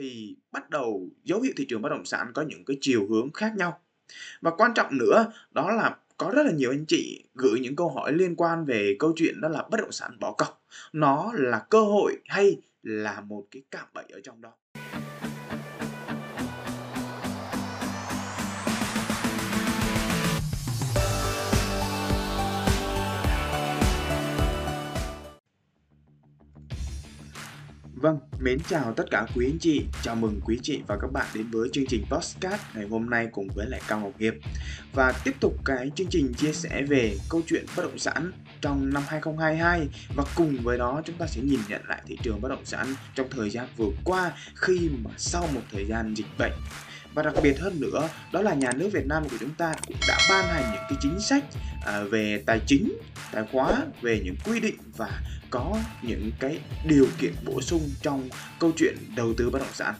thì bắt đầu dấu hiệu thị trường bất động sản có những cái chiều hướng khác nhau. Và quan trọng nữa, đó là có rất là nhiều anh chị gửi những câu hỏi liên quan về câu chuyện đó là bất động sản bỏ cọc. Nó là cơ hội hay là một cái cạm bẫy ở trong đó. Vâng, mến chào tất cả quý anh chị, chào mừng quý chị và các bạn đến với chương trình Postcard ngày hôm nay cùng với lại Cao Ngọc Hiệp. Và tiếp tục cái chương trình chia sẻ về câu chuyện bất động sản trong năm 2022 Và cùng với đó chúng ta sẽ nhìn nhận lại thị trường bất động sản trong thời gian vừa qua khi mà sau một thời gian dịch bệnh và đặc biệt hơn nữa đó là nhà nước Việt Nam của chúng ta cũng đã ban hành những cái chính sách à, về tài chính, tài khóa, về những quy định và có những cái điều kiện bổ sung trong câu chuyện đầu tư bất động sản.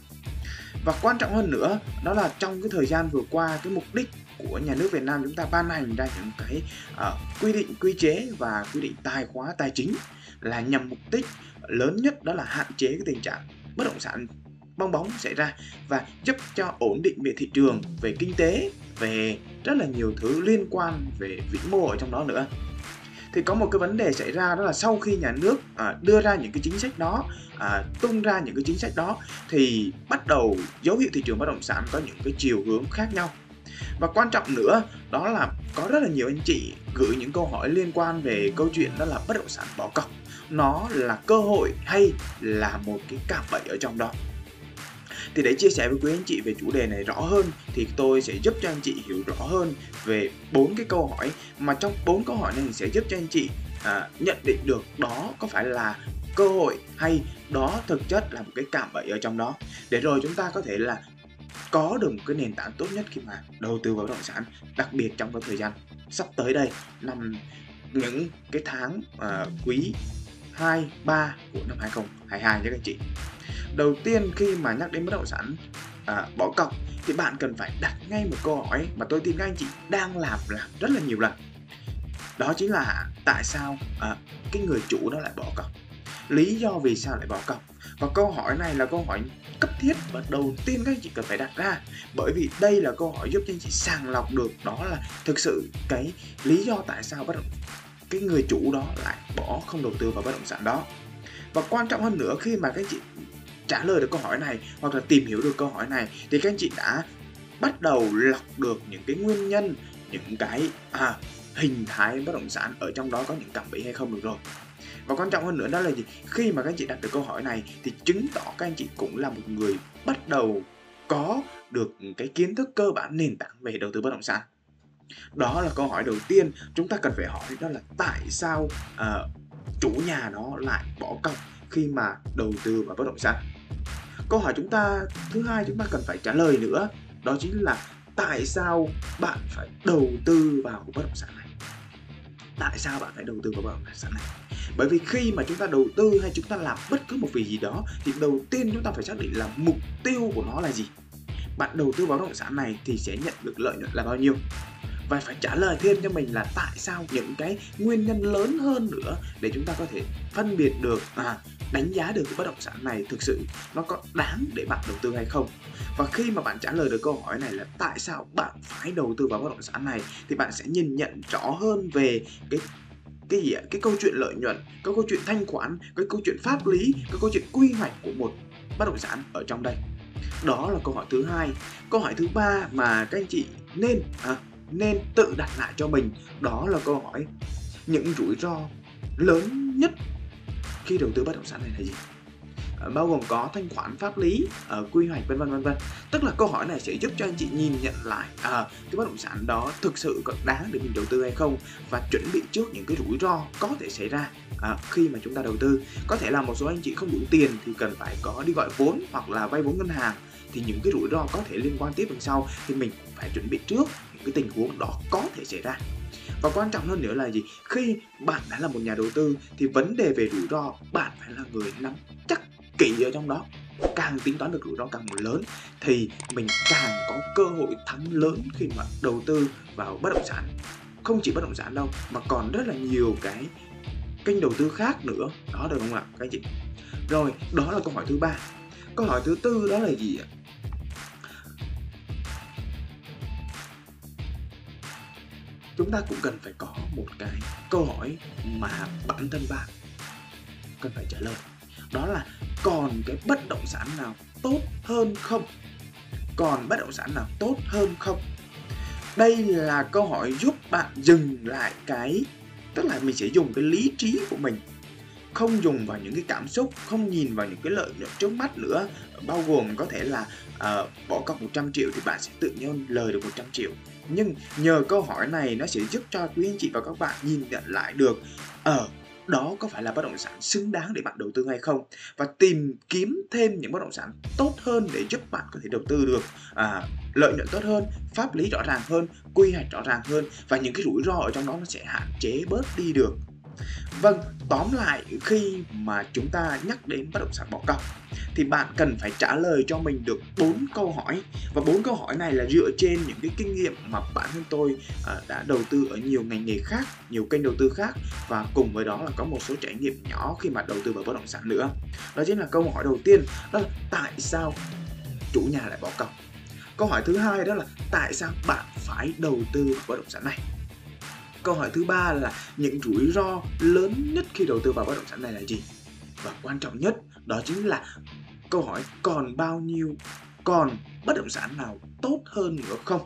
Và quan trọng hơn nữa đó là trong cái thời gian vừa qua cái mục đích của nhà nước Việt Nam chúng ta ban hành ra những cái uh, quy định quy chế và quy định tài khóa tài chính là nhằm mục đích lớn nhất đó là hạn chế cái tình trạng bất động sản bong bóng xảy ra và giúp cho ổn định về thị trường về kinh tế về rất là nhiều thứ liên quan về vĩ mô ở trong đó nữa. Thì có một cái vấn đề xảy ra đó là sau khi nhà nước à, đưa ra những cái chính sách đó à, tung ra những cái chính sách đó thì bắt đầu dấu hiệu thị trường bất động sản có những cái chiều hướng khác nhau. Và quan trọng nữa đó là có rất là nhiều anh chị gửi những câu hỏi liên quan về câu chuyện đó là bất động sản bỏ cọc. Nó là cơ hội hay là một cái cạm bẫy ở trong đó? Thì để chia sẻ với quý anh chị về chủ đề này rõ hơn thì tôi sẽ giúp cho anh chị hiểu rõ hơn về bốn cái câu hỏi mà trong bốn câu hỏi này sẽ giúp cho anh chị à, nhận định được đó có phải là cơ hội hay đó thực chất là một cái cạm bẫy ở trong đó. Để rồi chúng ta có thể là có được một cái nền tảng tốt nhất khi mà đầu tư vào bất động sản đặc biệt trong cái thời gian sắp tới đây năm những cái tháng uh, quý 2, 3 của năm 2022 nhé các anh chị đầu tiên khi mà nhắc đến bất động sản à, bỏ cọc thì bạn cần phải đặt ngay một câu hỏi mà tôi tin các anh chị đang làm làm rất là nhiều lần. Đó chính là tại sao à, cái người chủ đó lại bỏ cọc? Lý do vì sao lại bỏ cọc? Và câu hỏi này là câu hỏi cấp thiết và đầu tiên các anh chị cần phải đặt ra. Bởi vì đây là câu hỏi giúp cho anh chị sàng lọc được đó là thực sự cái lý do tại sao bất động cái người chủ đó lại bỏ không đầu tư vào bất động sản đó. Và quan trọng hơn nữa khi mà các anh chị trả lời được câu hỏi này hoặc là tìm hiểu được câu hỏi này thì các anh chị đã bắt đầu lọc được những cái nguyên nhân những cái à, hình thái bất động sản ở trong đó có những cảm bẫy hay không được rồi. Và quan trọng hơn nữa đó là gì? Khi mà các anh chị đặt được câu hỏi này thì chứng tỏ các anh chị cũng là một người bắt đầu có được cái kiến thức cơ bản nền tảng về đầu tư bất động sản. Đó là câu hỏi đầu tiên chúng ta cần phải hỏi đó là tại sao uh, chủ nhà đó lại bỏ cọc khi mà đầu tư vào bất động sản? Câu hỏi chúng ta thứ hai chúng ta cần phải trả lời nữa, đó chính là tại sao bạn phải đầu tư vào bất động sản này? Tại sao bạn phải đầu tư vào bất động sản này? Bởi vì khi mà chúng ta đầu tư hay chúng ta làm bất cứ một việc gì đó, thì đầu tiên chúng ta phải xác định là mục tiêu của nó là gì. Bạn đầu tư vào bất động sản này thì sẽ nhận được lợi nhuận là bao nhiêu? Và phải trả lời thêm cho mình là tại sao những cái nguyên nhân lớn hơn nữa để chúng ta có thể phân biệt được à đánh giá được cái bất động sản này thực sự nó có đáng để bạn đầu tư hay không? Và khi mà bạn trả lời được câu hỏi này là tại sao bạn phải đầu tư vào bất động sản này thì bạn sẽ nhìn nhận rõ hơn về cái cái gì ạ? Cái câu chuyện lợi nhuận cái câu chuyện thanh khoản cái câu chuyện pháp lý cái câu chuyện quy hoạch của một bất động sản ở trong đây. Đó là câu hỏi thứ hai. Câu hỏi thứ ba mà các anh chị nên à, nên tự đặt lại cho mình đó là câu hỏi những rủi ro lớn nhất khi đầu tư bất động sản này là gì? Ờ, bao gồm có thanh khoản pháp lý uh, quy hoạch vân vân vân vân. Tức là câu hỏi này sẽ giúp cho anh chị nhìn nhận lại uh, cái bất động sản đó thực sự có đáng để mình đầu tư hay không và chuẩn bị trước những cái rủi ro có thể xảy ra uh, khi mà chúng ta đầu tư. Có thể là một số anh chị không đủ tiền thì cần phải có đi gọi vốn hoặc là vay vốn ngân hàng. Thì những cái rủi ro có thể liên quan tiếp đằng sau thì mình phải chuẩn bị trước những cái tình huống đó có thể xảy ra và quan trọng hơn nữa là gì? Khi bạn đã là một nhà đầu tư, thì vấn đề về rủi ro, bạn phải là người nắm chắc kỹ ở trong đó. Càng tính toán được rủi ro càng lớn, thì mình càng có cơ hội thắng lớn khi mà đầu tư vào bất động sản. Không chỉ bất động sản đâu, mà còn rất là nhiều cái kênh đầu tư khác nữa. Đó được không ạ? Các anh chị. Rồi, đó là câu hỏi thứ ba. Câu hỏi thứ tư đó là gì ạ? Chúng ta cũng cần phải có một cái câu hỏi mà bản thân bạn cần phải trả lời. Đó là còn cái bất động sản nào tốt hơn không? Còn bất động sản nào tốt hơn không? Đây là câu hỏi giúp bạn dừng lại cái tức là mình sẽ dùng cái lý trí của mình không dùng vào những cái cảm xúc không nhìn vào những cái lợi nhuận trước mắt nữa. Bao gồm có thể là uh, bỏ cọc 100 triệu thì bạn sẽ tự nhiên lời được 100 triệu nhưng nhờ câu hỏi này nó sẽ giúp cho quý anh chị và các bạn nhìn nhận lại được ở uh, đó có phải là bất động sản xứng đáng để bạn đầu tư hay không? Và tìm kiếm thêm những bất động sản tốt hơn để giúp bạn có thể đầu tư được à, lợi nhuận tốt hơn pháp lý rõ ràng hơn quy hoạch rõ ràng hơn và những cái rủi ro ở trong đó nó sẽ hạn chế bớt đi được. Vâng, tóm lại khi mà chúng ta nhắc đến bất động sản bỏ cọc thì bạn cần phải trả lời cho mình được bốn câu hỏi và bốn câu hỏi này là dựa trên những cái kinh nghiệm mà bản thân tôi à, đã đầu tư ở nhiều ngành nghề khác, nhiều kênh đầu tư khác và cùng với đó là có một số trải nghiệm nhỏ khi mà đầu tư vào bất động sản nữa. Đó chính là câu hỏi đầu tiên đó là tại sao chủ nhà lại bỏ cọc? Câu hỏi thứ hai đó là tại sao bạn phải đầu tư vào bất động sản này? Câu hỏi thứ ba là những rủi ro lớn nhất khi đầu tư vào bất động sản này là gì? Và quan trọng nhất đó chính là câu hỏi, còn bao nhiêu, còn bất động sản nào tốt hơn nữa không?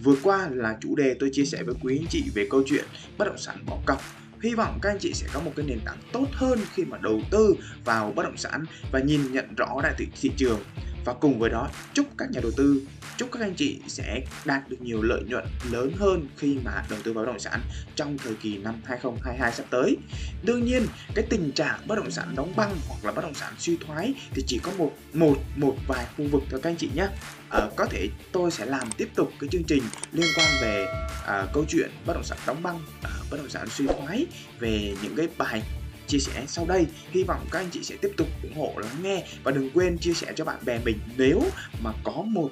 Vừa qua là chủ đề tôi chia sẻ với quý anh chị về câu chuyện bất động sản bỏ cọc Hy vọng các anh chị sẽ có một cái nền tảng tốt hơn khi mà đầu tư vào bất động sản và nhìn nhận rõ đại thị trường và cùng với đó chúc các nhà đầu tư chúc các anh chị sẽ đạt được nhiều lợi nhuận lớn hơn khi mà đầu tư vào bất động sản trong thời kỳ năm 2022 sắp tới. Đương nhiên, cái tình trạng bất động sản đóng băng hoặc là bất động sản suy thoái thì chỉ có một một một vài khu vực thôi các anh chị nhé. À, có thể tôi sẽ làm tiếp tục cái chương trình liên quan về à, câu chuyện bất động sản đóng băng, à, bất động sản suy thoái về những cái bài chia sẻ sau đây. Hy vọng các anh chị sẽ tiếp tục ủng hộ, lắng nghe và đừng quên chia sẻ cho bạn bè mình nếu mà có một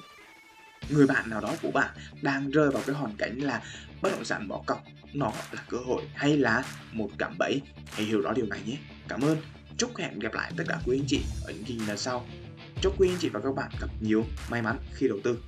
người bạn nào đó của bạn đang rơi vào cái hoàn cảnh là bất động sản bỏ cọc. Nó là cơ hội hay là một cảm bẫy. Hãy hiểu rõ điều này nhé. Cảm ơn. Chúc hẹn gặp lại tất cả quý anh chị ở những kỳ lần sau. Chúc quý anh chị và các bạn gặp nhiều may mắn khi đầu tư.